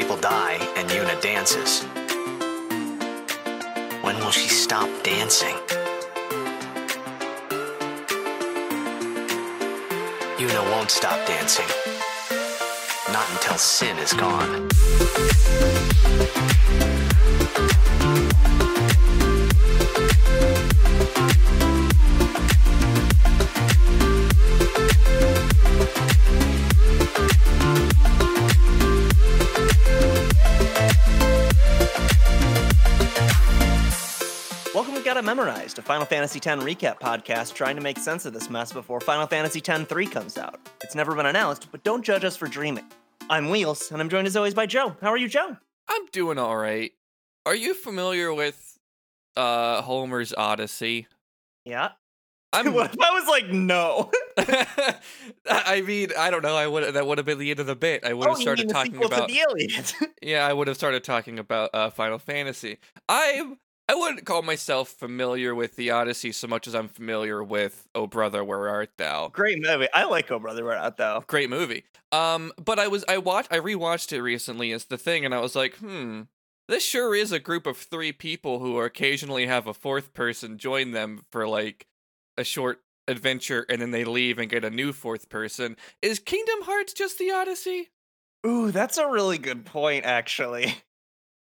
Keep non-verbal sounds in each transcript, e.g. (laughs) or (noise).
people die and Yuna dances. When will she stop dancing? Yuna won't stop dancing. Not until sin is gone. Welcome to Got It Memorized, a Final Fantasy X recap podcast trying to make sense of this mess before Final Fantasy X 3 comes out. It's never been announced, but don't judge us for dreaming. I'm Wheels, and I'm joined as always by Joe. How are you, Joe? I'm doing all right. Are you familiar with uh Homer's Odyssey? Yeah. I'm (laughs) what if I was like, no? (laughs) I mean, I don't know. I would that would have been the end of the bit. I would oh, have you started talking about the Iliad. (laughs) Yeah, I would have started talking about uh Final Fantasy. I I wouldn't call myself familiar with the Odyssey so much as I'm familiar with Oh Brother, Where Art Thou? Great movie. I like Oh Brother, Where Art Thou. Great movie. Um, but I was I watched I rewatched it recently as the thing, and I was like, hmm, this sure is a group of three people who occasionally have a fourth person join them for like a short adventure, and then they leave and get a new fourth person. Is Kingdom Hearts just the Odyssey? Ooh, that's a really good point, actually. (laughs)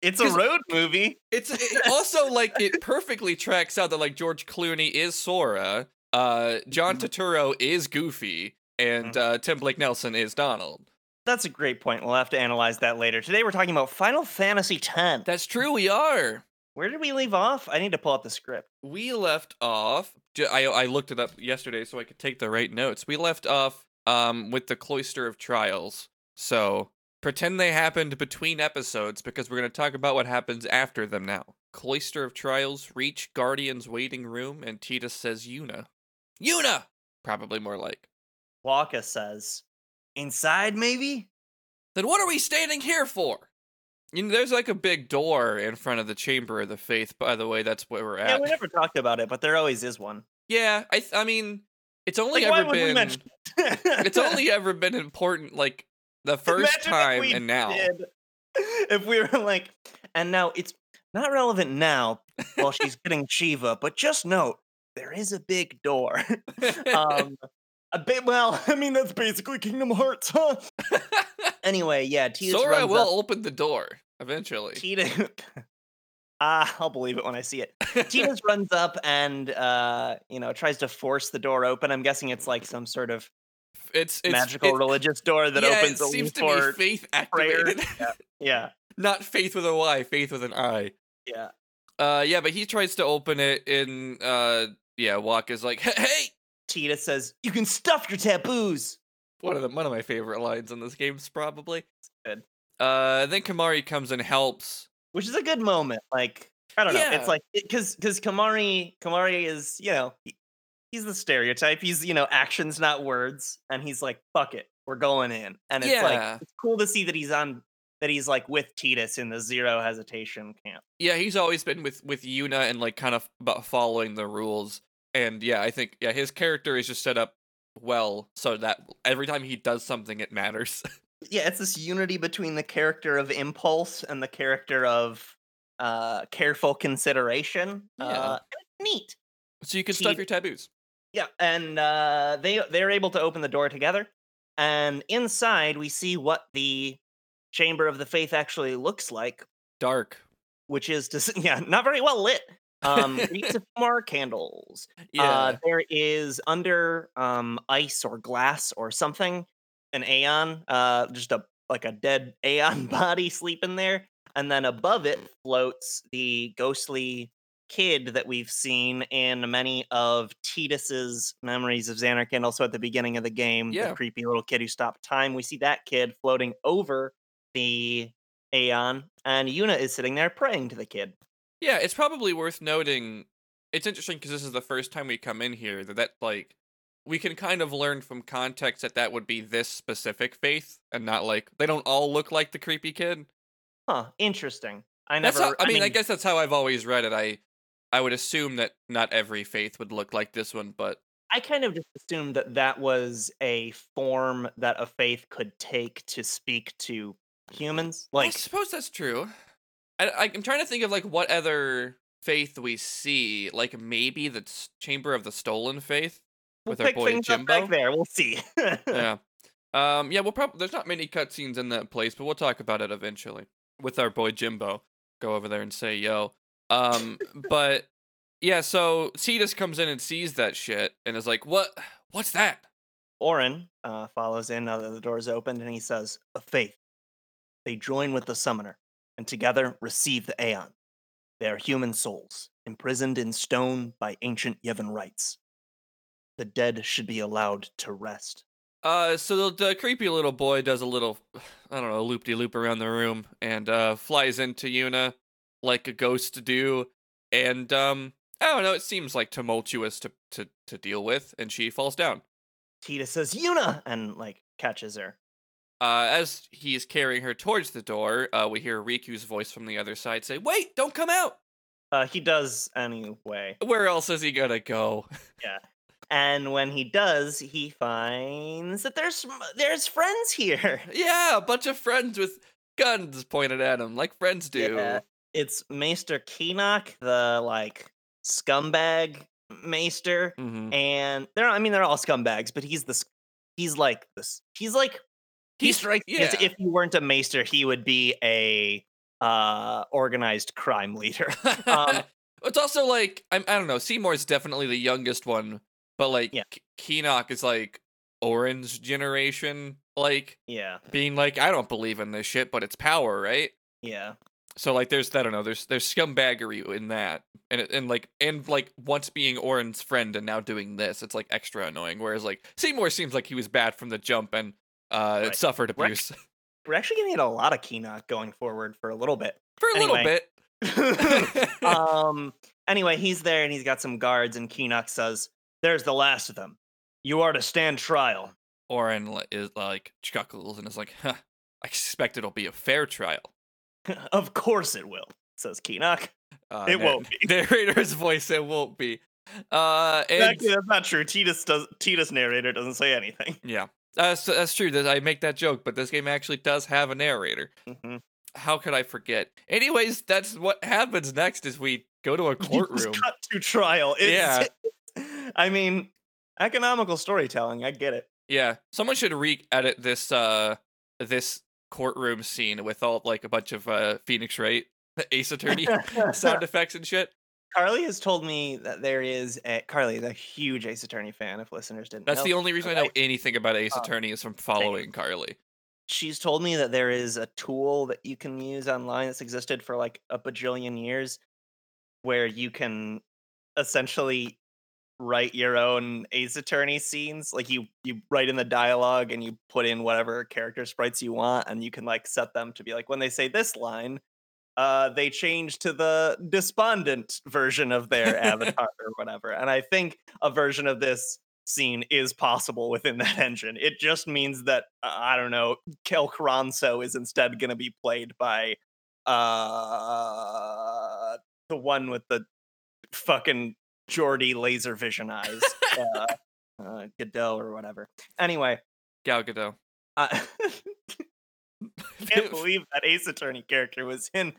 It's a road movie. It's it (laughs) also like it perfectly tracks out that like George Clooney is Sora, uh, John Mhm. Turturro is Goofy, and Mhm. uh, Tim Blake Nelson is Donald. That's a great point. We'll have to analyze that later. Today we're talking about Final Fantasy X. That's true. We are. Where did we leave off? I need to pull up the script. we left off I I looked it up yesterday so i could take the right notes we left off um with the cloister of trials so pretend they happened between episodes because we're going to talk about what happens after them now cloister of trials reach guardian's waiting room and Tita says yuna yuna probably more like Wakka says, "Inside, maybe." then what are we standing here for you know, there's like a big door in front of the chamber of the faith by the way that's where we're at. Yeah, we never talked about it, but there always is one. yeah i th- i mean it's only Like, ever been. it's only (laughs) ever been important like the first time and now. did. If we were like, and now it's not relevant now while she's (laughs) getting Shiva, but just note there is a big door. (laughs) um, a bit. Well, (laughs) I mean that's basically Kingdom Hearts, huh? Anyway, yeah, Tidus Sora will up. open the door eventually. Tidus. Ah, I'll believe it when I see it. Tidus runs up and uh, you know, tries to force the door open. I'm guessing it's like some sort of it's it's magical it, religious door that yeah, opens it seems to be faith activated. (laughs) yeah, Not faith with a Y, faith with an I. yeah. Uh yeah, but he tries to open it in uh yeah, Walk is like, hey Tidus says, "You can stuff your taboos." one of the one of my favorite lines in this game is probably. good. Uh then Kimahri comes and helps. which is a good moment. Like I don't know, Yeah. it's like because because Kimahri Kimahri is you know he's the stereotype. He's you know actions not words, and he's like fuck it, we're going in, and it's Yeah. like it's cool to see that he's on that he's like with Tidus in the zero hesitation camp. Yeah, he's always been with with Yuna and like kind of about following the rules. And yeah, I think yeah, his character is just set up well so that every time he does something it matters. (laughs) Yeah, it's this unity between the character of impulse and the character of uh careful consideration. Yeah. Uh, neat. so you can stuff your taboos. Yeah, and uh, they they're able to open the door together, and inside we see what the chamber of the faith actually looks like, Dark. which is to (laughs) yeah, not very well lit. Um, needs a few more candles. Yeah. Uh, there is under um ice or glass or something an Aeon, uh, just a like a dead Aeon (laughs) body sleeping there, and then above it floats the ghostly kid that we've seen in many of Tidus's memories of Xanark and also at the beginning of the game, Yeah. the creepy little kid who stopped time. We see that kid floating over the Aeon, and Yuna is sitting there praying to the kid. yeah, it's probably worth noting it's interesting because this is the first time we come in here that that like we can kind of learn from context that that would be this specific faith and not like they don't all look like the creepy kid. Huh, interesting. I never how, I mean, I guess that's how I've always read it. I I would assume that not every faith would look like this one, but I kind of just assumed that that was a form that a faith could take to speak to humans. Like, I suppose that's true. I, I, I'm trying to think of like what other faith we see. Like maybe the Chamber of the Stolen Faith we'll with our pick boy Jimbo. there. We'll see. (laughs) yeah. Um. Yeah. We'll probably. There's not many cutscenes in that place, but we'll talk about it eventually with our boy Jimbo. Go over there and say yo. Um. but yeah. So Cetus comes in and sees that shit and is like, "What? What's that?" Auron uh, follows in now that the door's opened, and he says, "A faith. They join with the summoner, and together receive the Aeon. They are human souls, imprisoned in stone by ancient Yevon rites. The dead should be allowed to rest." Uh, so the, the creepy little boy does a little, (sighs) I don't know, loop de loop around the room and uh flies into Yuna like a ghost to do, and um, I don't know, it seems like tumultuous to to to deal with, and she falls down. Tita says, "Yuna," and like catches her. Uh, as he's carrying her towards the door, uh, we hear Rikku's voice from the other side say, "Wait, don't come out." Uh, he does anyway. Where else is he gonna go? (laughs) Yeah, and when he does, he finds that there's there's friends here. yeah, a bunch of friends with guns pointed at him, like friends do. Yeah. It's Maester Kinoc, the like scumbag Maester, hmm and they're I mean they're all scumbags, but he's this he's like this he's like he strikes yeah. if he weren't a Maester, he would be a uh organized crime leader. (laughs) Um, (laughs) it's also like I'm, I don't know. Seymour's definitely the youngest one, but like Yeah. Kinoc is like Orange generation, like yeah, being like I don't believe in this shit, but it's power, right? yeah. So like there's I don't know. There's there's scumbaggery in that, and and like and like once being Auron's friend and now doing this, it's like extra annoying. Whereas like Seymour seems like he was bad from the jump and uh Right. suffered We're abuse We're actually gonna get a lot of Kinoc going forward for a little bit. for a little bit. (laughs) um anyway he's there and he's got some guards and Kinoc says there's the last of them you are to stand trial Auron is like chuckles and is like, huh, I expect it'll be a fair trial. (laughs) of course it will says Kinoc Uh, It won't be. (laughs) Narrator's voice, it won't be. Uh, Actually, that's not true Tidus does Tidus narrator doesn't say anything (laughs) yeah, that's that's true. That I make that joke, but this game actually does have a narrator. Mhm. How could I forget? Anyways, that's what happens next. Is we go to a courtroom. cut to trial Yeah. It's- i mean economical storytelling i get it Yeah, someone should re-edit this uh this courtroom scene with all like a bunch of uh Phoenix Wright, (laughs) Ace Attorney (laughs) sound effects and shit. carly has told me that there is a carly is a huge ace attorney fan if listeners didn't That's know. the only reason I know anything about Ace Uh, Attorney is from following Carly. she's told me that there is a tool that you can use online that's existed for like a bajillion years where you can essentially write your own ace attorney scenes like you you write in the dialogue and you put in whatever character sprites you want and you can like set them to be like when they say this line uh they change to the despondent version of their (laughs) avatar or whatever and i think a version of this scene is possible within that (laughs) engine. It just means that uh, i don't know Kelk Ronso is instead going to be played by uh the one with the fucking Geordi laser vision eyes, uh, (laughs) uh, Godot or whatever. Anyway, Gal Gadot. (laughs) (laughs) I can't believe that Ace Attorney character was in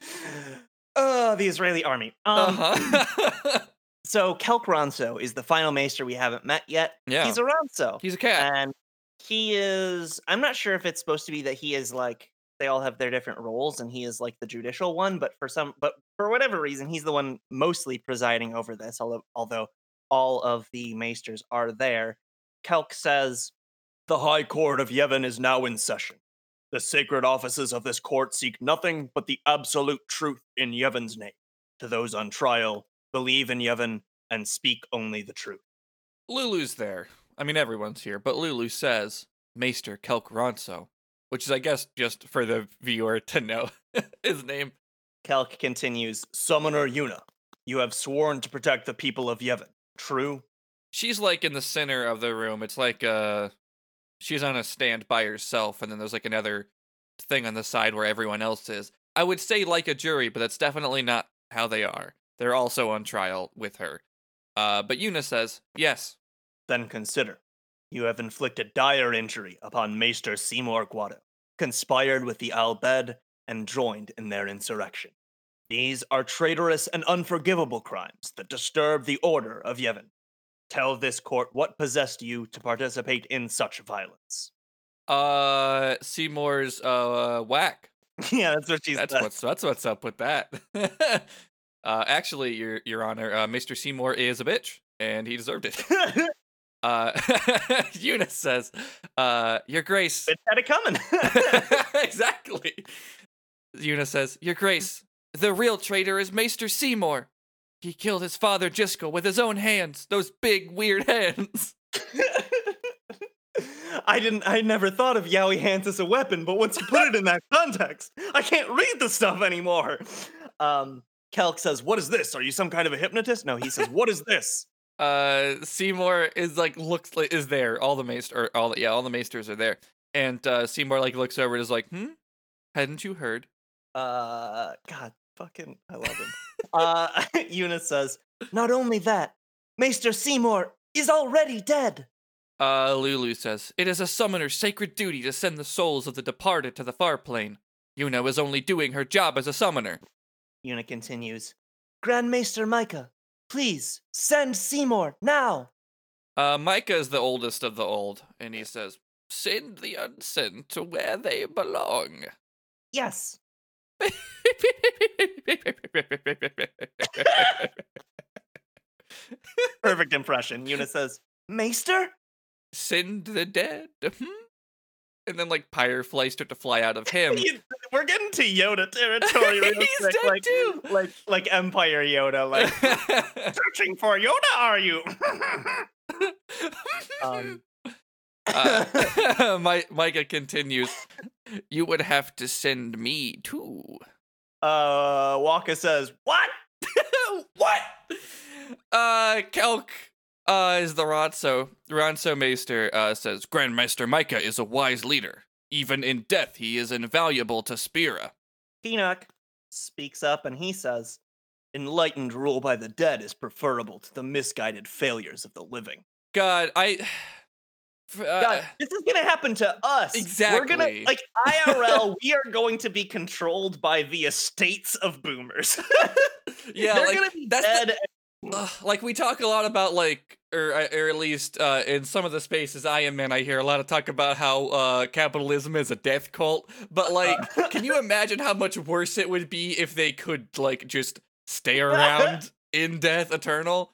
uh, the Israeli army. Um, uh-huh. So Kelk Ronso is the final maester we haven't met yet. yeah, He's a Ronso. he's a cat. and he is i'm not sure if it's supposed to be that he is like they all have their different roles and he is like the judicial one but for some but for whatever reason he's the one mostly presiding over this although although all of the maesters are there. Kelk says the high court of yevon is now in session. The sacred offices of this court seek nothing but the absolute truth in yevon's name. To those on trial believe in yevon and speak only the truth. Lulu's there. I mean, everyone's here, but Lulu says Maester Kelk Ronso, which is, I guess, just for the viewer to know (laughs) his name. Kelk continues, Summoner Yuna, you have sworn to protect the people of Yevon. True? She's like in the center of the room. It's like uh, she's on a stand by herself, and then there's like another thing on the side where everyone else is. I would say like a jury, but that's definitely not how they are. They're also on trial with her. Uh, but Yuna says yes. Then consider. You have inflicted dire injury upon Maester Seymour Guado. conspired with the Al Bhed, and joined in their insurrection. These are traitorous and unforgivable crimes that disturb the order of Yevon. Tell this court what possessed you to participate in such violence. Uh, Seymour's uh whack. (laughs) yeah, that's what she's. That's said. what's that's what's up with that. (laughs) uh, actually, your your honor, uh, Mr. Seymour is a bitch, and he deserved it. (laughs) Uh, (laughs) Eunice says, uh, Your Grace. It had it coming. (laughs) (laughs) exactly. Eunice says, Your Grace, the real traitor is Maester Seymour. He killed his father Jyscal with his own hands, those big, weird hands. I didn't. I never thought of Yowie hands as a weapon, but once you put it in that context, I can't read the stuff anymore. Um, Kelk says, "What is this? Are you some kind of a hypnotist?" No, he says, "What is this?" Uh, Seymour is like, looks like, is there. All the Maester, or all, yeah, all the Maesters are there. And uh, Seymour like looks over and is like, Hmm? Hadn't you heard? Uh, God, fucking, I love him. uh, (laughs) Eunice says, "Not only that, Maester Seymour is already dead." Uh, Lulu says, It is a summoner's sacred duty to send the souls of the departed to the far plane. Yuna is only doing her job as a summoner. Yuna continues, Grand Maester Micah, please send Seymour now. Uh, Micah is the oldest of the old, and he says, Send the unsent to where they belong. Yes. (laughs) Perfect impression. Yuna says, Maester? Send the dead. Hmm? And then, like, fireflies start to fly out of (laughs) him. We're getting to Yoda territory. (laughs) real He's quick, dead like, too. Like, like Empire Yoda. Like, (laughs) searching for Yoda, are you? um, uh, My- Micah continues, You would have to send me too. uh, Waka says, What? what? Uh, Kelk uh, is the Ronso. Ronso Maester uh, says Grandmaster Micah is a wise leader. Even in death, he is invaluable to Spira. Enoch speaks up and he says, Enlightened rule by the dead is preferable to the misguided failures of the living. God, I. (sighs) uh, God, this is gonna happen to us. Exactly. We're gonna like IRL. (laughs) we are going to be controlled by the estates of boomers. (laughs) yeah, they're like gonna be that's the- Ugh, like we talk a lot about like or uh, or at least uh in some of the spaces I am in I hear a lot of talk about how uh capitalism is a death cult but like (laughs) can you imagine how much worse it would be if they could like just stay around (laughs) in death eternal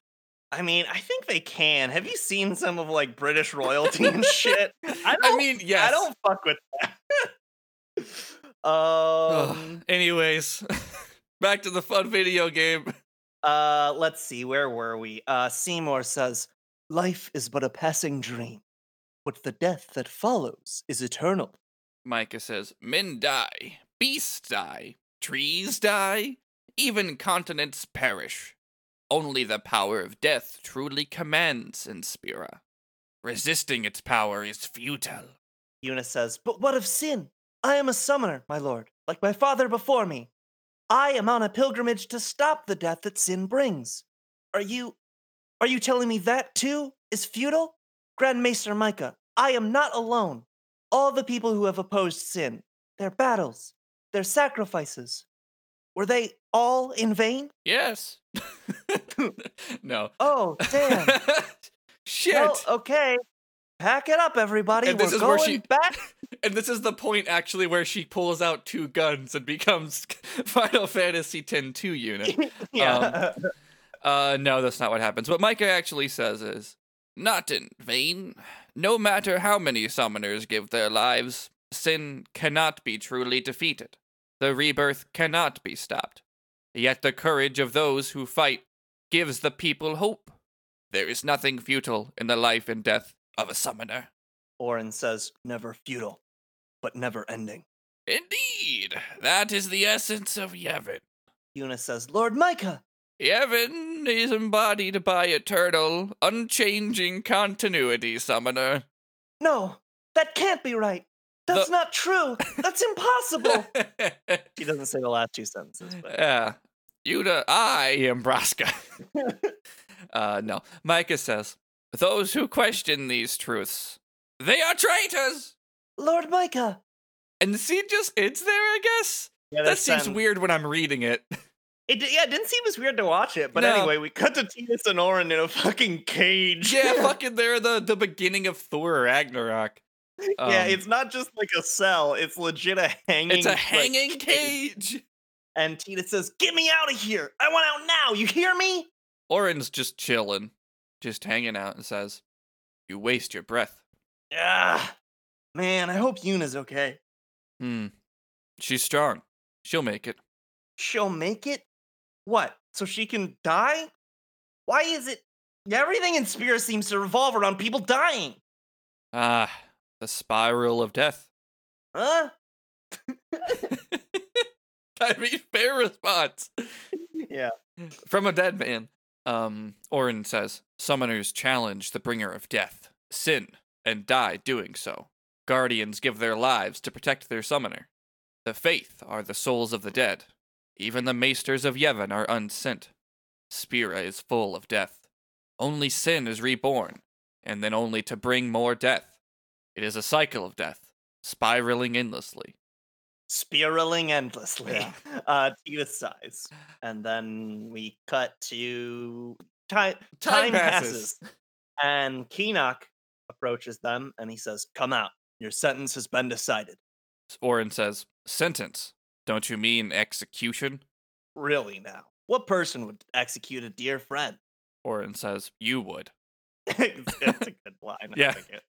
I mean, I think they can. Have you seen some of like British royalty (laughs) and shit? I don't. I mean yes I don't fuck with that. Ugh. um. anyways back to the fun video game Uh. Let's see. Where were we? Uh. Seymour says, "Life is but a passing dream, but the death that follows is eternal." Micah says men die beasts die trees die even continents perish only the power of death truly commands in Spira. Resisting its power is futile. Eunice says, But what of sin? I am a summoner, my lord, like my father before me. I am on a pilgrimage to stop the death that sin brings. Are you. Are you telling me that too is futile? Grand Maester Micah, I am not alone. All the people who have opposed sin, their battles, their sacrifices, were they all in vain? Yes. (laughs) (laughs) no. Oh, damn. (laughs) Shit. well, okay. Pack it up, everybody. And this We're is where going she- back. (laughs) and this is the point actually where she pulls out two guns and becomes (laughs) Final Fantasy X 2 unit. (laughs) yeah. Uh, no, that's not what happens. What Micah actually says is, not in vain. No matter how many summoners give their lives, sin cannot be truly defeated. The rebirth cannot be stopped. Yet the courage of those who fight gives the people hope. There is nothing futile in the life and death of a summoner. Auron says, never futile, but never ending. Indeed, that is the essence of Yevon. Eunice says, Lord Micah, Yevon is embodied by eternal, unchanging continuity, summoner. no, that can't be right. That's The- not true. That's impossible. (laughs) she doesn't say the last two sentences, but yeah. Yuda, I am Braska. (laughs) uh, no. Micah says, Those who question these truths, they are traitors! Lord Micah, And the scene just ends there, I guess? Yeah, That seems um, weird when I'm reading it. It, yeah, it didn't seem as weird to watch it, but No. anyway, we cut to Tidus and Auron in a fucking cage. yeah, (laughs) fucking they're the, the beginning of Thor Ragnarok. (laughs) yeah, Um, it's not just like a cell; it's legit a hanging. It's a like, hanging cage. And Tidus says, "Get me out of here! I want out now! You hear me?" Auron's just chilling, just hanging out, and says, You waste your breath. Yeah. man, I hope Yuna's okay. Hmm. She's strong. She'll make it. She'll make it. What? So she can die? Why is it? Everything in Spira seems to revolve around people dying. Ah, the spiral of death. Huh? (laughs) I mean, fair response. (laughs) Yeah. From a dead man. Um, Auron says, Summoners challenge the bringer of death, sin, and die doing so. Guardians give their lives to protect their summoner. The faith are the souls of the dead. Even the maesters of Yevon are unsent. Spira is full of death. Only sin is reborn, and then only to bring more death. It is a cycle of death, spiraling endlessly. Spiraling endlessly. Yeah. (laughs) Uh, Tidus sighs. And then we cut to time. Time Time, passes. passes. And Kinoc approaches them and he says, Come out. Your sentence has been decided. Auron says, Sentence. Don't you mean execution? Really now. What person would execute a dear friend? Auron says, You would. (laughs) it's, it's a good line. I (laughs) Yeah. like it.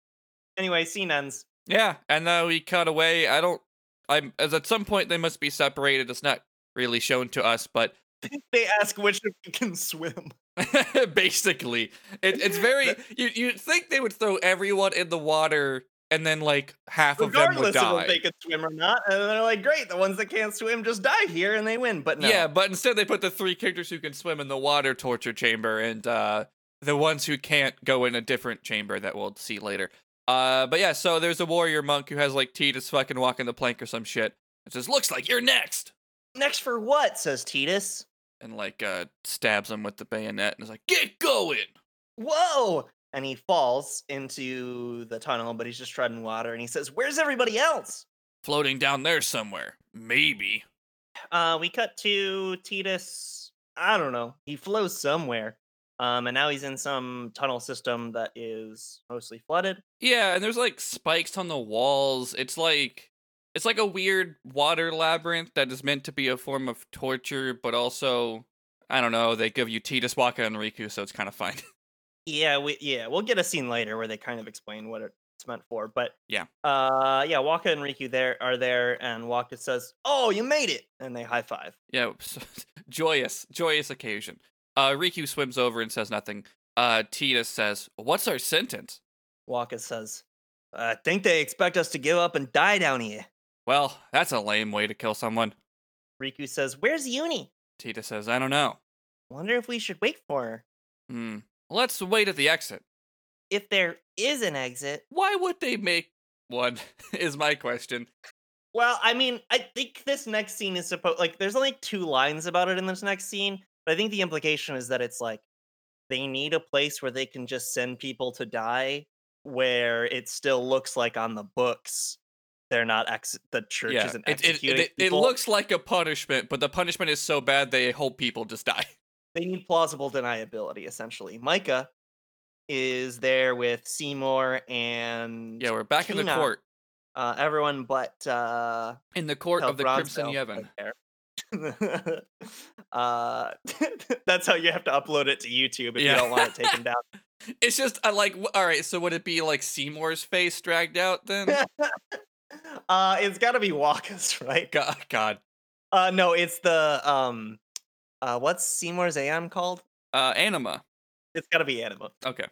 Anyway, scene ends. Yeah, and then we cut away. I don't. I'm as at some point they must be separated. It's not really shown to us, but (laughs) They ask which of you can swim. (laughs) basically, it, it's very. You you think they would throw everyone in the water, and then like half of them would die. Regardless if they could swim or not. And they're like, great, the ones that can't swim just die here and they win. But no. Yeah, but instead they put the three characters who can swim in the water torture chamber, and uh, the ones who can't go in a different chamber that we'll see later. Uh, but yeah, so there's a warrior monk who has like Tidus fucking walking the plank or some shit. It says, "Looks like you're next," Next for what? says Tidus. And like uh stabs him with the bayonet, and is like, "Get going." Whoa! And he falls into the tunnel, but he's just treading water. And he says, Where's everybody else? Floating down there somewhere, maybe. Uh, we cut to Tidus. I don't know. He flows somewhere. Um, and now he's in some tunnel system that is mostly flooded. Yeah, and there's like spikes on the walls. It's like it's like a weird water labyrinth that is meant to be a form of torture, but also I don't know, they give you Tidus Wakka and Rikku, so it's kind of fine. (laughs) Yeah, we yeah, we'll get a scene later where they kind of explain what it's meant for. But Yeah. uh, yeah, Wakka and Rikku there are there, and Wakka says, "Oh, you made it!" and they high five. yeah, (laughs) joyous, joyous occasion. Uh Riku swims over and says nothing. Uh Tidus says, "What's our sentence?" Waka says, "I think they expect us to give up and die down here." Well, that's a lame way to kill someone. Rikku says, "Where's Yunie? Tidus says, "I don't know." Wonder if we should wait for her. Hmm. Let's wait at the exit. If there is an exit." Why would they make one? (laughs) is my question. Well, I mean, I think this next scene is supposed like there's only two lines about it in this next scene, but I think the implication is that it's like they need a place where they can just send people to die where it still looks like on the books they're not ex the church yeah, isn't it, it, executing it, it looks like a punishment, but the punishment is so bad they hope people just die. (laughs) they need plausible deniability essentially. Micah is there with Seymour and Yeah, we're back in the court. uh, everyone but uh In the court of the Crimson Yevon. right there. (laughs) uh, (laughs) that's how you have to upload it to YouTube if Yeah. you don't want it taken down. It's just I like. All right, so would it be like Seymour's face dragged out then? Uh, it's got to be Wakka's, (laughs) right? God, God. Uh, no, it's the um, uh, what's Seymour's Aeon called? Uh, Anima. It's got to be Anima. Okay.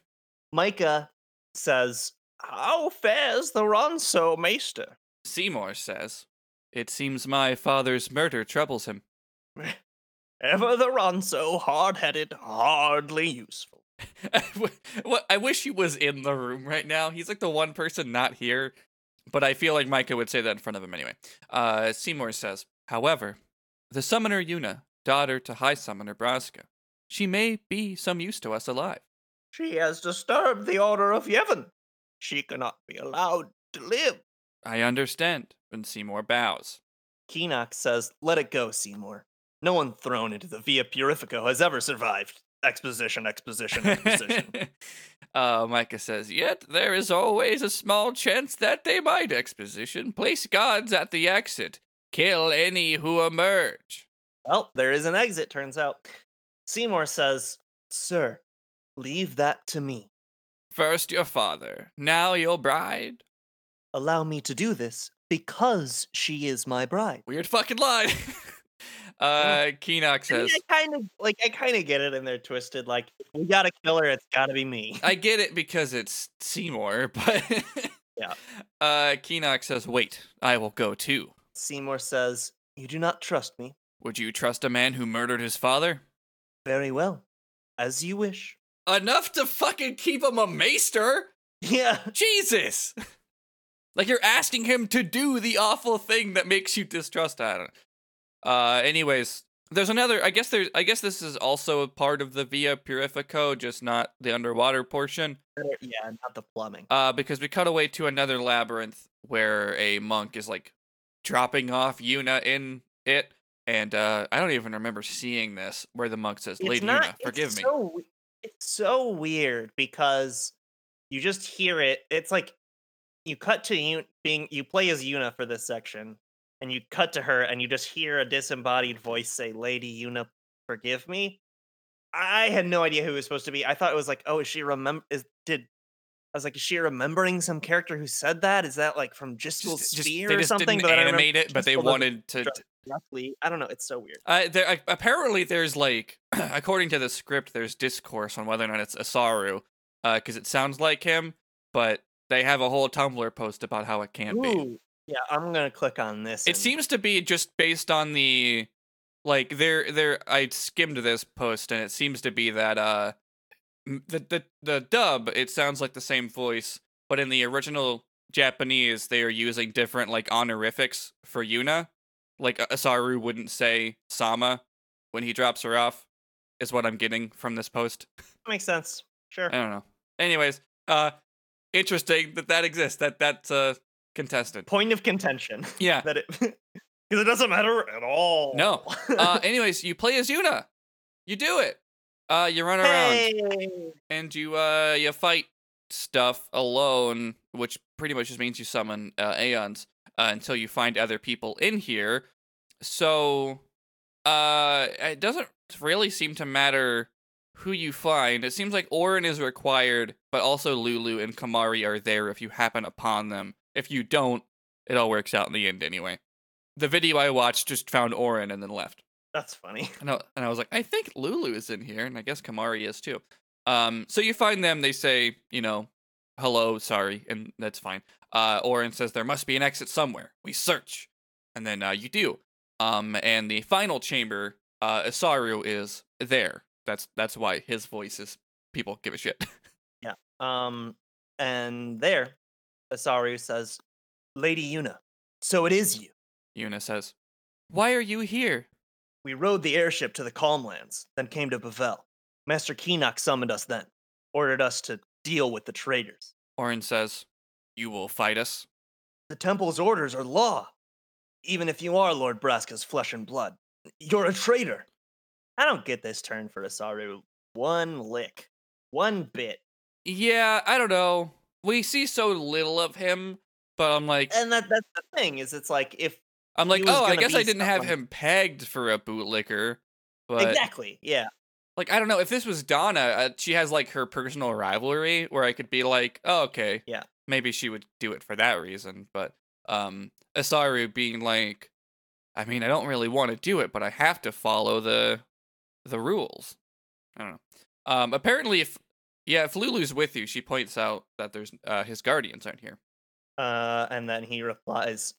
Micah says, "How fares the Ronso Maester?" Seymour says, "It seems my father's murder troubles him." (laughs) Ever the Ronso, hard-headed, hardly useful. (laughs) I wish he was in the room right now. He's like the one person not here, but I feel like Micah would say that in front of him anyway. Uh, Seymour says, however, the summoner Yuna, daughter to High Summoner Braska, she may be some use to us alive. She has disturbed the order of Yevon. She cannot be allowed to live. I understand. And Seymour bows. Keenox says, Let it go, Seymour. No one thrown into the Via Purifico has ever survived. Exposition, exposition, exposition. (laughs) uh, Micah says, Yet there is always a small chance that they might exposition. Place guards at the exit. Kill any who emerge. well, there is an exit, turns out. Seymour says, Sir, leave that to me. First your father, now your bride. Allow me to do this because she is my bride. Weird fucking line. (laughs) uh, Keenox I, mean, says, I kind of like I kind of get it and they're twisted. Like we gotta kill her, it's gotta be me. I get it because it's Seymour, (laughs) but Yeah. Uh, Keenox says, "Wait, I will go too." Seymour says, You do not trust me. Would you trust a man who murdered his father? Very well. As you wish. Enough to fucking keep him a maester? Yeah. Jesus! (laughs) like you're asking him to do the awful thing that makes you distrust Adam. Uh, anyways, there's another. I guess there's. I guess this is also a part of the Via Purifico, just not the underwater portion. Yeah, not the plumbing. Uh, because we cut away to another labyrinth where a monk is like dropping off Yuna in it, and uh, I don't even remember seeing this where the monk says, "Lady not, Yuna, forgive it's me." So, it's so weird because you just hear it. It's like you cut to you being you play as Yuna for this section, and you cut to her, and you just hear a disembodied voice say, "Lady Yuna, forgive me." I had no idea who it was supposed to be. I thought it was like, oh, is she remember? Is did I was like, is she remembering some character who said that? Is that like from Jyscal Just- just- Sphere they or just something? didn't But animate it, but they wanted to. roughly. I don't know. It's so weird. Uh, there, uh, apparently, there's like, (clears throat) according to the script, there's discourse on whether or not it's Isaaru, because it sounds like him, but they have a whole Tumblr post about how it can't be. Yeah, I'm gonna click on this. It and- seems to be just based on the, like, there, there. I skimmed this post, and it seems to be that uh, the the the dub. It sounds like the same voice, but in the original Japanese, they are using different like honorifics for Yuna. Like Isaaru wouldn't say Sama when he drops her off, is what I'm getting from this post. (laughs) makes sense. Sure. I don't know. Anyways, uh, interesting that that exists. That that's uh contested. Point of contention Yeah. (laughs) that it (laughs) because it doesn't matter at all. No. Uh, (laughs) anyways, you play as Yuna. You do it. Uh, you run around hey, and you uh you fight stuff alone, which pretty much just means you summon uh, Aeons uh, until you find other people in here. So, uh, it doesn't really seem to matter who you find. It seems like Auron is required, but also Lulu and Kimahri are there if you happen upon them. If you don't, it all works out in the end anyway. The video I watched just found Auron and then left. that's funny. And I, and I was like, I think Lulu is in here, and I guess Kimahri is too. Um, so you find them, they say, you know, hello, sorry, and that's fine. Uh, Auron says there must be an exit somewhere. We search, and then uh, you do. Um, and the final chamber, uh, Isaaru is there. That's that's why his voice is people give a shit. (laughs) Yeah. Um, and there, Isaaru says, "Lady Yuna, so it is you. Yuna says, "Why are you here?" We rode the airship to the Calmlands, then came to Bevelle. Master Kinoc summoned us then, ordered us to deal with the traitors. Auron says, "You will fight us." The temple's orders are law. Even if you are Lord Braska's flesh and blood, you're a traitor. I don't get this turn for Isaaru one lick, one bit. Yeah, I don't know. We see so little of him, but I'm like, And that that's the thing is, it's like if I'm like, oh, I guess I didn't have him pegged for a bootlicker. But exactly, yeah, like, I don't know if this was Dona. Uh, she has like her personal rivalry where I could be like, oh, okay, Yeah. maybe she would do it for that reason. But um, Isaaru being like, I mean, I don't really want to do it, but I have to follow the the rules. I don't know. Um, apparently, if yeah, if Lulu's with you, she points out that there's uh, his guardians aren't here. Uh, and then he replies,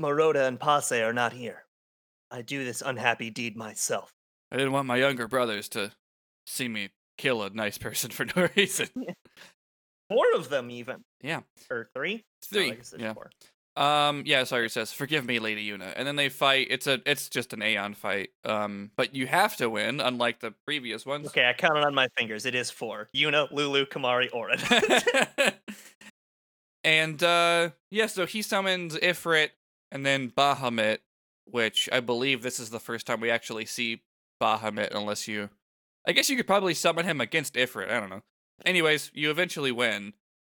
Maroda and Pacce are not here. I do this unhappy deed myself. I didn't want my younger brothers to see me kill a nice person (laughs) for no reason. (laughs) Four of them, even. Yeah. Or three? It's No, I three. yeah. four. Um. Yeah. Sorry. Says, "Forgive me, Lady Yuna," and then they fight. It's a. It's just an Aeon fight. Um. But you have to win, unlike the previous ones. Okay, I counted on my fingers. It is four. Yuna, Lulu, Kimahri, Auron. (laughs) And uh yeah, so he summons Ifrit and then Bahamut, which I believe this is the first time we actually see Bahamut, unless you. I guess you could probably summon him against Ifrit. I don't know. Anyways, you eventually win.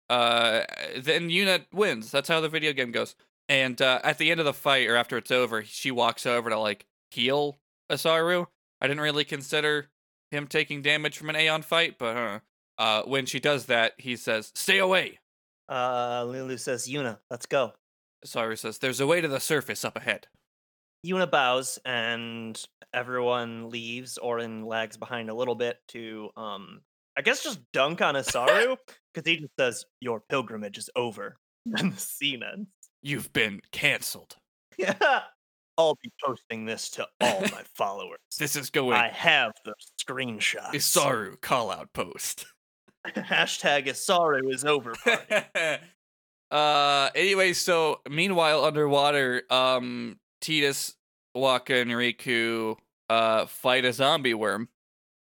Uh, then Yuna wins. That's how the video game goes. And uh, at the end of the fight, or after it's over, she walks over to like heal Isaaru. I didn't really consider him taking damage from an Aeon fight, but uh, uh, when she does that, he says, "Stay away." Uh, Lulu says, Yuna, let's go. Isaaru says, "There's a way to the surface up ahead." Yuna bows and everyone leaves. Auron lags behind a little bit to, um, I guess, just dunk on (laughs) Isaaru because he just says, "Your pilgrimage is over," (laughs) and the scene ends. You've been cancelled. Yeah, I'll be posting this to all my (laughs) followers. This is going I have the screenshots. Isaaru call out post. (laughs) Hashtag Isaaru is over. party. uh anyway, so meanwhile underwater, um Tidus, Wakka, and Rikku uh fight a zombie worm.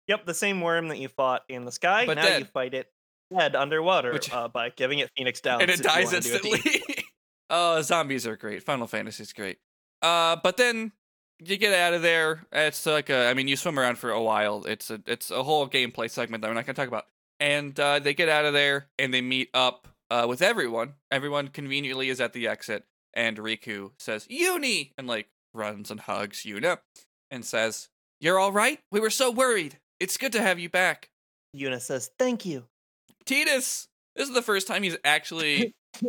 yep, the same worm that you fought in the sky. But now you fight it dead underwater Which- uh, by giving it Phoenix down. (laughs) and it dies wanna do a team. instantly. (laughs) oh, zombies are great. Final Fantasy's great. Uh, but then you get out of there. It's like a, I mean, you swim around for a while. It's a, it's a whole gameplay segment that we're not gonna talk about. And uh, they get out of there and they meet up uh, with everyone. Everyone conveniently is at the exit, and Rikku says, "Yunie," and like runs and hugs Yuna, and says, "You're all right. We were so worried. It's good to have you back." Yuna says, "Thank you." Tidus. This is the first time he's actually (laughs)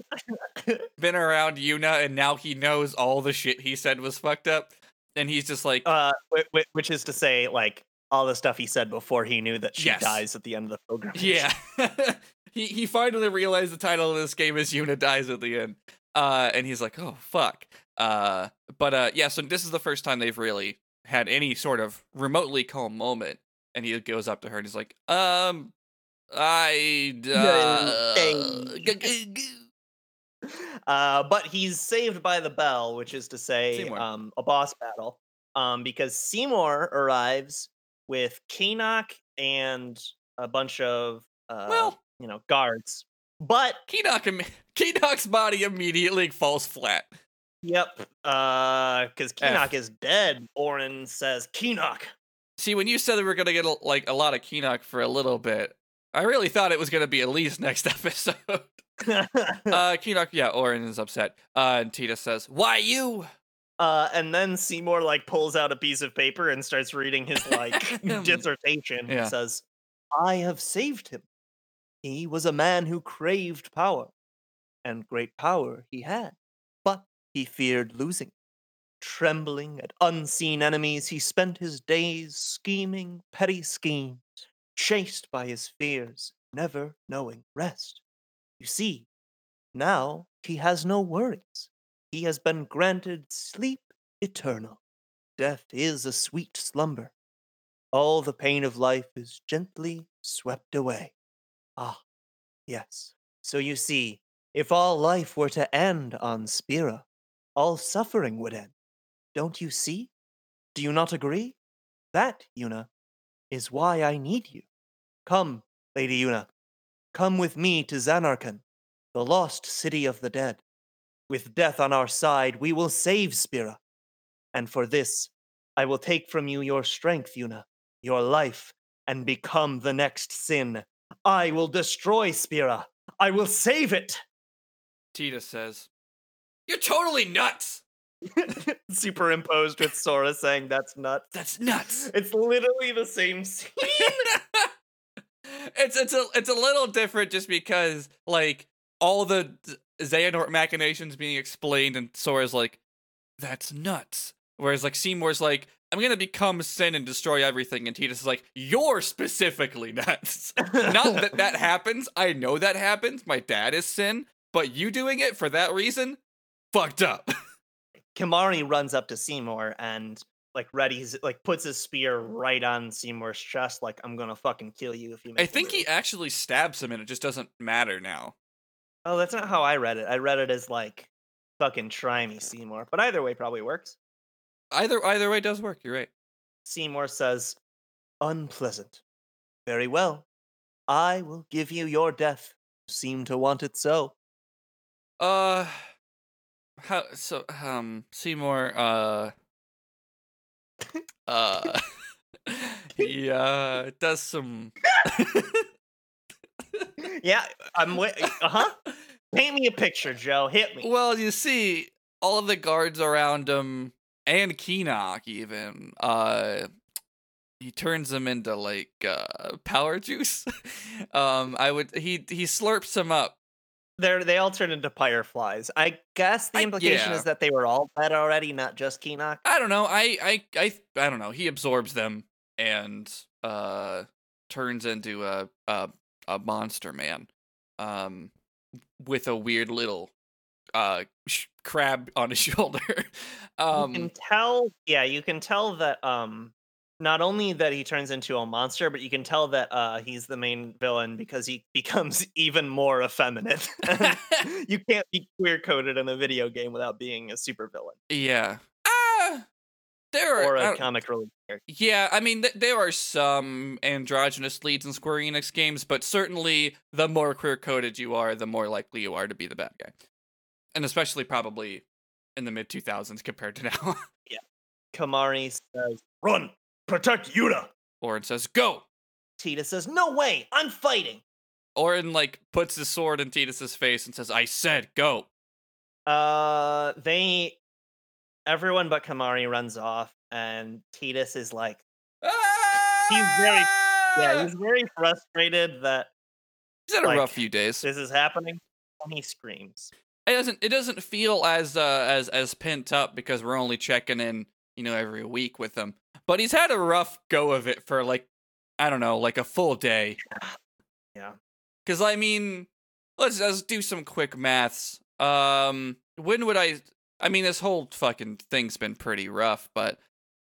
been around Yuna and now he knows all the shit he said was fucked up. And he's just like, uh, whi- whi- which is to say, like all the stuff he said before he knew that she Yes. dies at the end of the pilgrimage. yeah. (laughs) he he finally realized the title of this game is Yuna dies at the end. Uh and he's like, "Oh fuck." Uh but uh yeah, so this is the first time they've really had any sort of remotely calm moment. And he goes up to her and he's like, "Um I (laughs) uh, g- g- g- Uh, but he's saved by the bell, which is to say, um, a boss battle. Um, because Seymour arrives with Kinoc and a bunch of uh, Well- you know, guards. But Kinoc, im- (laughs) Kinoc's body immediately falls flat. yep, uh, because F. Kinoc is dead. Auron says, "Kinoc." See, when you said that we are gonna get a, like a lot of Kinoc for a little bit, I really thought it was gonna be at least next (laughs) episode. (laughs) uh, Kinoc, yeah, Auron is upset. Uh, and Tita says, "Why you?" Uh, and then Seymour like pulls out a piece of paper and starts reading his like (laughs) dissertation. Yeah. He says, "I have saved him. He was a man who craved power, and great power he had, but he feared losing. It. Trembling at unseen enemies, he spent his days scheming petty schemes, chased by his fears, never knowing rest. You see, now he has no worries." he has been granted sleep eternal. Death is a sweet slumber. All the pain of life is gently swept away. Ah, yes. So you see, if all life were to end on Spira, all suffering would end. Don't you see? Do you not agree? That, Yuna, is why I need you. Come, Lady Yuna, Come with me to Zanarkand, the lost city of the dead. With death on our side, we will save Spira. And for this, I will take from you your strength, Yuna, your life, and become the next sin. I will destroy Spira. I will save it. Tita says, "You're totally nuts. (laughs) Superimposed with Sora saying that's nuts. That's nuts." It's literally the same scene. (laughs) it's it's a it's a little different just because like all the Xehanort machinations being explained and Sora's like, that's nuts. Whereas like Seymour's like, I'm gonna become sin and destroy everything, and Tidus is like, you're specifically nuts. (laughs) Not that that happens. I know that happens. My dad is sin, but you doing it for that reason, fucked up. Kimahri runs up to Seymour and like readies like puts his spear right on Seymour's chest, like I'm gonna fucking kill you if you. Make I think he actually stabs him, and it just doesn't matter now. Oh, that's not how I read it. I read it as like fucking try me, Seymour. But either way probably works. Either either way does work. You're right. Seymour says, Unpleasant. Very well. I will give you your death. You seem to want it so. Uh, how so? Um, Seymour. Uh, uh, (laughs) he uh does some. (laughs) Yeah, I'm with. Uh huh. Paint me a picture, Joe. Hit me. well, you see, all of the guards around him and Kinoc even. Uh, he turns them into like uh power juice. (laughs) um, I would he he slurps them up. They're they all turn into fireflies. I guess the I- implication yeah. is that they were all dead already, not just Kinoc. I don't know. I I I I don't know. He absorbs them and uh turns into a a a monster man. Um with a weird little uh sh- crab on his (laughs) shoulder. you um can tell, yeah, you can tell that um not only that he turns into a monster, but you can tell that uh he's the main villain because he becomes (laughs) even more effeminate. (laughs) (laughs) you can't be queer coded in a video game without being a supervillain yeah. Ah there are or a comic relief character. Yeah, I mean, th- there are some androgynous leads in Square Enix games, but certainly the more queer coded you are, the more likely you are to be the bad guy. And especially probably in the mid 2000s compared to now. Yeah. Kimahri says, "Run, protect Yuna." Auron says, go! Tidus says, "No way, I'm fighting." Auron, like, puts his sword in Tidus's face and says, I said go. Uh, they, everyone but Kimahri runs off, and Tidus is like, He's very- yeah, he's very frustrated that He's had a like, rough few days. this is happening, and he screams. It doesn't. It doesn't feel as uh, as as pent up because we're only checking in, you know, every week with him. But he's had a rough go of it for like, I don't know, like a full day. Yeah. Because I mean, let's let's do some quick maths. Um, when would I? I mean, this whole fucking thing's been pretty rough, but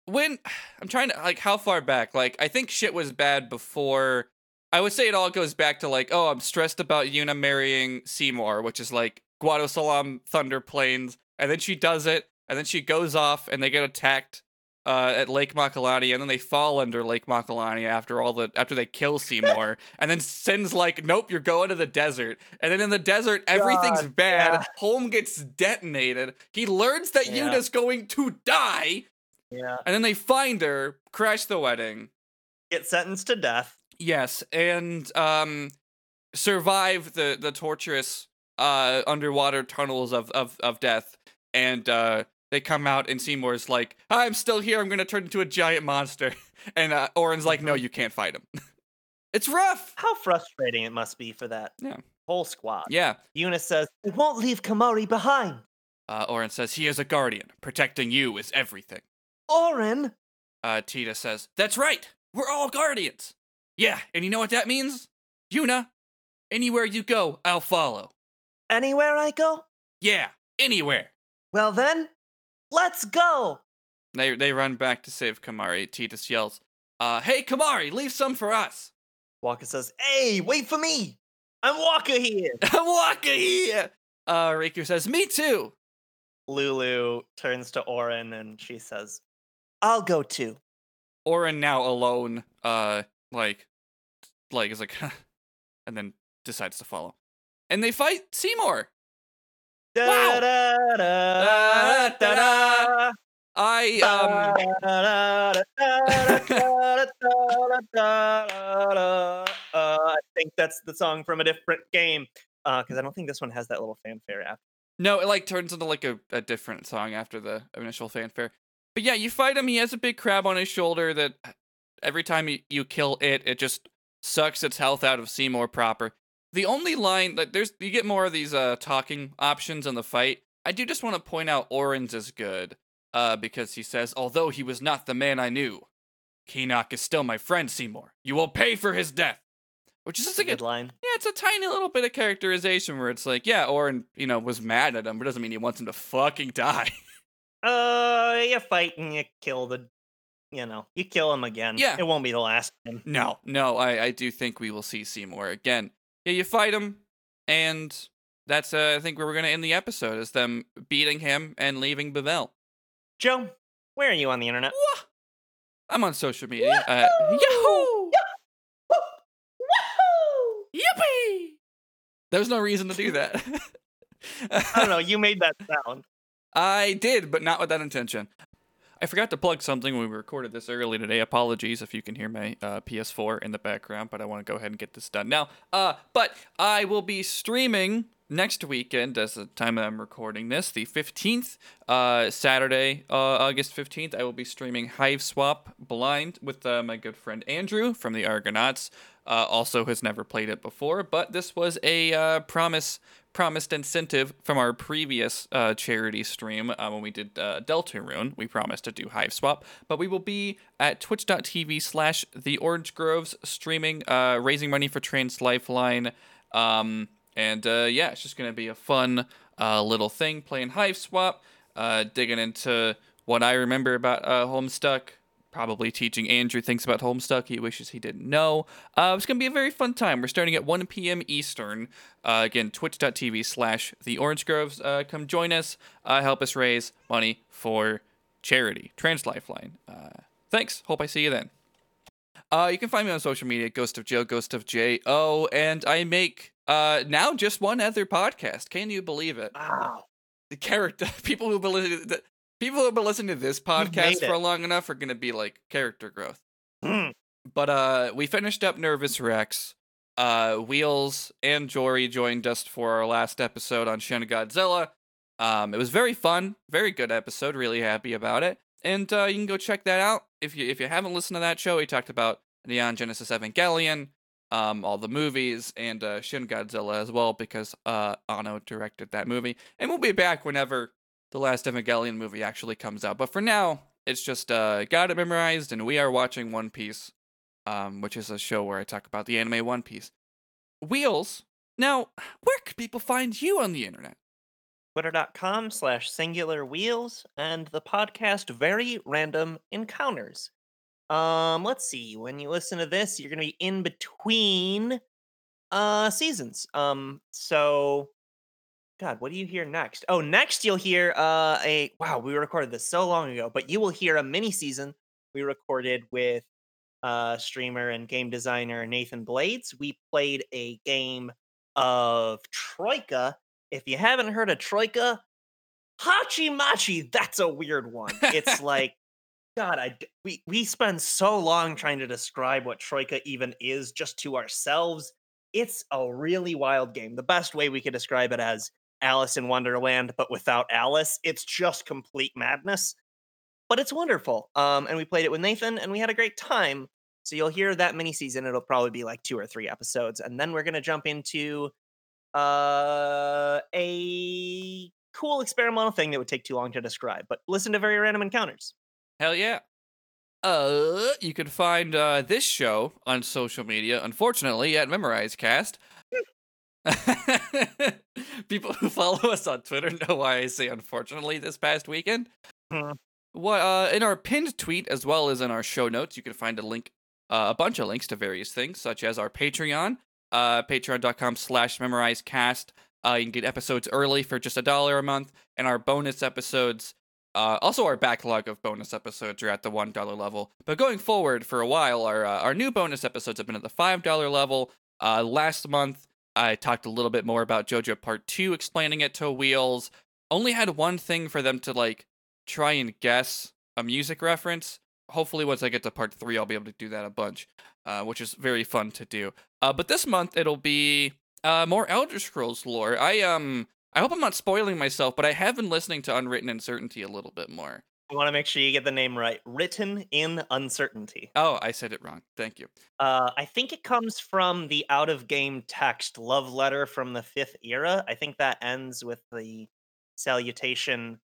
when (sighs) I'm trying to like, how far back? Like, I think shit was bad before. I would say it all goes back to like, oh, I'm stressed about Yuna marrying Seymour, which is like Guadosalam Thunder Plains, and then she does it, and then she goes off, and they get attacked uh, at Lake Macalania, and then they fall under Lake Macalania after all the after they kill Seymour, (laughs) and then Sin's like, "Nope, you're going to the desert." And then in the desert, everything's God, bad. yeah. Home gets detonated. He learns that Yeah. Yuna's going to die, Yeah. and then they find her, crash the wedding. Get sentenced to death. Yes, and um, survive the the torturous uh underwater tunnels of of of death, and uh. They come out and Seymour's like, I'm still here. I'm gonna turn into a giant monster, (laughs) and uh, Auron's like, No, you can't fight him. (laughs) it's rough. How frustrating it must be for that Yeah. whole squad. Yeah. Eunice says, "I won't leave Kimahri behind." Uh, Auron says he is a guardian. Protecting you is everything. Auron, Uh, Tidus says, That's right. We're all guardians. Yeah, and you know what that means? Yuna, anywhere you go, I'll follow. anywhere I go, Yeah, anywhere. Well then, let's go. They they run back to save Kimahri. Tidus yells, uh, Hey, Kimahri, leave some for us. Wakka says, "Hey, wait for me. I'm Wakka here." (laughs) I'm Wakka here. Uh, Rikku says, Me too. Lulu turns to Auron and she says, "I'll go too." Auron now alone, uh, like, like is like, (laughs) and then decides to follow. And they fight Seymour. Wow. I um. Uh, I think that's the song from a different game. Because I don't think this one has that little fanfare after. No, it like turns into like a, a different song after the initial fanfare. But yeah, you fight him. He has a big crab on his shoulder that every time you, you kill it, it just sucks its health out of Seymour proper. The only line that there's you get more of these uh talking options in the fight. I do just want to point out Auron's is good. Uh, because he says, although he was not the man I knew, Kinoc is still my friend, Seymour. You will pay for his death. Which is just That's like a a good line. yeah, it's a tiny little bit of characterization where it's like, yeah, Auron, you know, was mad at him, but doesn't mean he wants him to fucking (laughs) die. Uh, you fight and you kill the, you know, you kill him again. Yeah. It won't be the last time. no, no, I, I do think we will see Seymour again. Yeah, you fight him, and that's uh, I think where we're gonna end the episode is them beating him and leaving Bevelle. Joe, where are you on the internet? Wah! I'm on social media. Uh, Yahoo! Woohoo! Yippee! There's no reason to do that. (laughs) I don't know. You made that sound. I did, but not with that intention. I forgot to plug something when we recorded this early today. Apologies if you can hear my uh, PS4 in the background, but I want to go ahead and get this done now. Uh, but I will be streaming next weekend, as the time I'm recording this, the 15th, uh, Saturday, uh, August 15th. I will be streaming Hiveswap Blind with uh, my good friend Andrew from the Argonauts. Uh, also has never played it before, but this was a uh, promise promised incentive from our previous uh, charity stream uh, when we did uh, Deltarune. We promised to do Hiveswap, but we will be at twitch.tv slash the Orange Groves streaming, uh, raising money for Trans Lifeline. Um, and uh, yeah, it's just going to be a fun little thing playing Hiveswap, digging into what I remember about Homestuck probably teaching Andrew things about Homestuck he wishes he didn't know. Uh, it's going to be a very fun time. We're starting at 1 p.m. Eastern. Uh, again, twitch.tv slash the Orange Groves. Uh, come join us. Uh, help us raise money for charity, Trans Lifeline. Uh, thanks. Hope I see you then. Uh, you can find me on social media, Ghost of Joe, Ghost of J O, and I make uh, now just one other podcast. Can you believe it? Wow. The character, (laughs) people who believe that people who have been listening to this podcast for long enough are going to be like character growth. Hmm. But uh, we finished up Nervous Rex. Uh, Wheels and Jory joined us for our last episode on Shin Godzilla. Um, it was very fun, very good episode. Really happy about it. And uh, you can go check that out if you if you haven't listened to that show. We talked about Neon Genesis Evangelion, um, all the movies, and uh, Shin Godzilla as well because uh, Anno directed that movie. And we'll be back whenever the last Evangelion movie actually comes out. But for now, it's just uh, got it memorized, and we are watching One Piece, um, which is a show where I talk about the anime One Piece. Wheels. Now, where can people find you on the internet? Twitter.com slash singular wheels and the podcast Very Random Encounters. Um, let's see. When you listen to this, you're gonna be in between uh seasons. Um, so God, what do you hear next? Oh, next you'll hear uh a wow, we recorded this so long ago, but you will hear a mini season we recorded with uh streamer and game designer Nathan Blades. We played a game of Troika. If you haven't heard of Troika, Hachi Machi, that's a weird one. It's (laughs) like God, I we we spend so long trying to describe what Troika even is just to ourselves. It's a really wild game. The best way we could describe it as Alice in Wonderland, but without Alice. It's just complete madness. But it's wonderful. Um, and we played it with Nathan, and we had a great time. So you'll hear that mini season. It'll probably be like two or three episodes, and then we're gonna jump into uh a cool experimental thing that would take too long to describe. But listen to very random encounters. Hell yeah. Uh, you can find uh, this show on social media, unfortunately, at MemorizeCast. (laughs) People who follow us on Twitter know why I say unfortunately this past weekend. Hmm. What uh, in our pinned tweet as well as in our show notes, you can find a link, uh, a bunch of links to various things, such as our Patreon, uh, patreon.com slash memorizecast. Uh, you can get episodes early for just a dollar a month, and our bonus episodes uh, also, our backlog of bonus episodes are at the one dollar level. But going forward, for a while, our uh, our new bonus episodes have been at the five dollar level. Uh, last month, I talked a little bit more about JoJo Part Two, explaining it to Wheels. Only had one thing for them to like try and guess a music reference. Hopefully, once I get to Part Three, I'll be able to do that a bunch, uh, which is very fun to do. Uh, but this month, it'll be uh, more Elder Scrolls lore. I um I hope I'm not spoiling myself, but I have been listening to Unwritten Uncertainty a little bit more. I want to make sure you get the name right. Written in uncertainty. Oh, I said it wrong. Thank you. Uh, I think it comes from the out of game text love letter from the fifth era. I think that ends with the salutation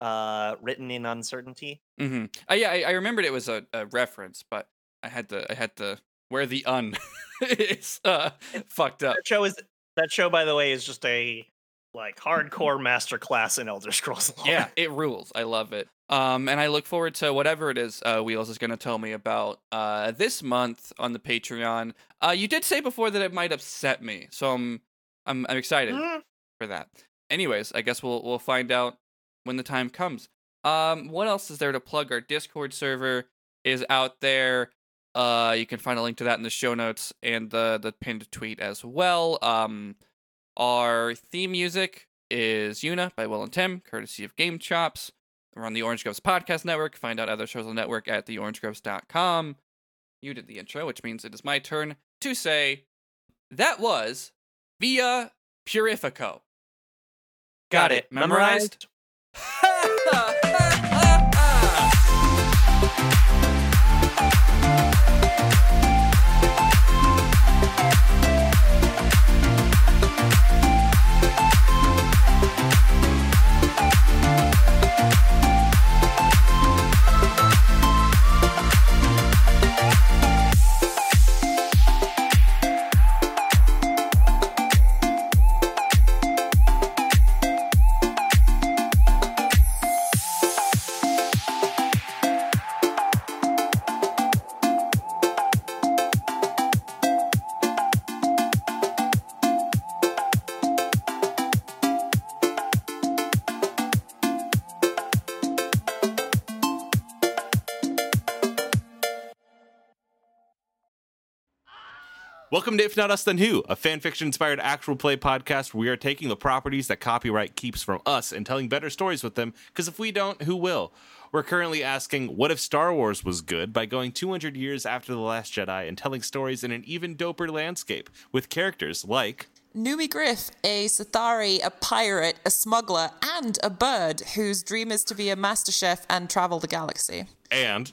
uh, written in uncertainty. hmm Uh, yeah, I, I remembered it was a, a reference, but I had to I had to where the un (laughs) is uh, fucked up. That show is that show, by the way, is just a like hardcore masterclass in Elder Scrolls. lore. Yeah, it rules. I love it. Um, and I look forward to whatever it is uh, Wheels is going to tell me about uh, this month on the Patreon. Uh, you did say before that it might upset me, so I'm I'm, I'm excited Mm, for that. Anyways, I guess we'll we'll find out when the time comes. Um, what else is there to plug? Our Discord server is out there. Uh, you can find a link to that in the show notes and the the pinned tweet as well. Um, our theme music is Yuna by Will and Tim, courtesy of GameChops. We're on the Orange Groves Podcast Network. Find out other shows on the network at theorangegroves.com. You did the intro, which means it is my turn to say that was Via Purifico. Got it. Memorized? (laughs) Welcome to If Not Us Then Who, a fanfiction inspired actual play podcast where we are taking the properties that copyright keeps from us and telling better stories with them, because if we don't, who will? We're currently asking, what if Star Wars was good by going 200 years after The Last Jedi and telling stories in an even doper landscape with characters like. Numi Griff, a Sathari, a pirate, a smuggler, and a bird whose dream is to be a master chef and travel the galaxy. And.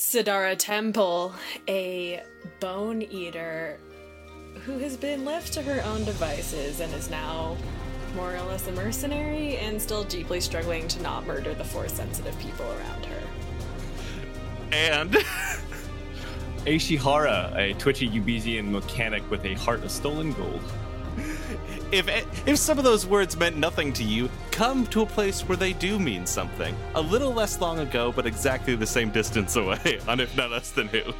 Sidara Temple, a bone eater who has been left to her own devices and is now more or less a mercenary and still deeply struggling to not murder the force sensitive people around her. And. (laughs) Aishihara, a twitchy Ubizian mechanic with a heart of stolen gold. If, if some of those words meant nothing to you, come to a place where they do mean something. A little less long ago, but exactly the same distance away (laughs) on If Not Us Then Who.